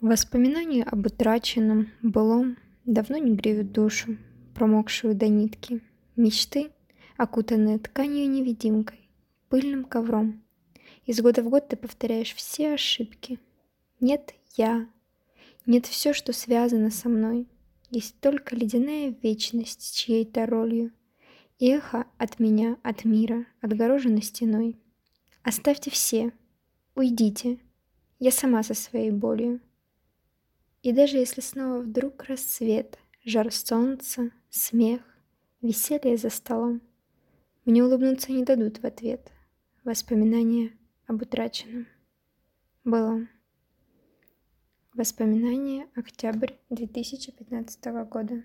Воспоминания об утраченном, былом, давно не греют душу, промокшую до нитки. Мечты, окутанные тканью-невидимкой, пыльным ковром. Из года в год ты повторяешь все ошибки. Нет я, нет все, что связано со мной. Есть только ледяная вечность чьей-то ролью. Эхо от меня, от мира, отгорожено стеной. Оставьте все, уйдите, я сама со своей болью. И даже если снова вдруг рассвет, жар солнца, смех, веселье за столом, мне улыбнуться не дадут в ответ воспоминания об утраченном. Было. Воспоминания. Октябрь 2015 года.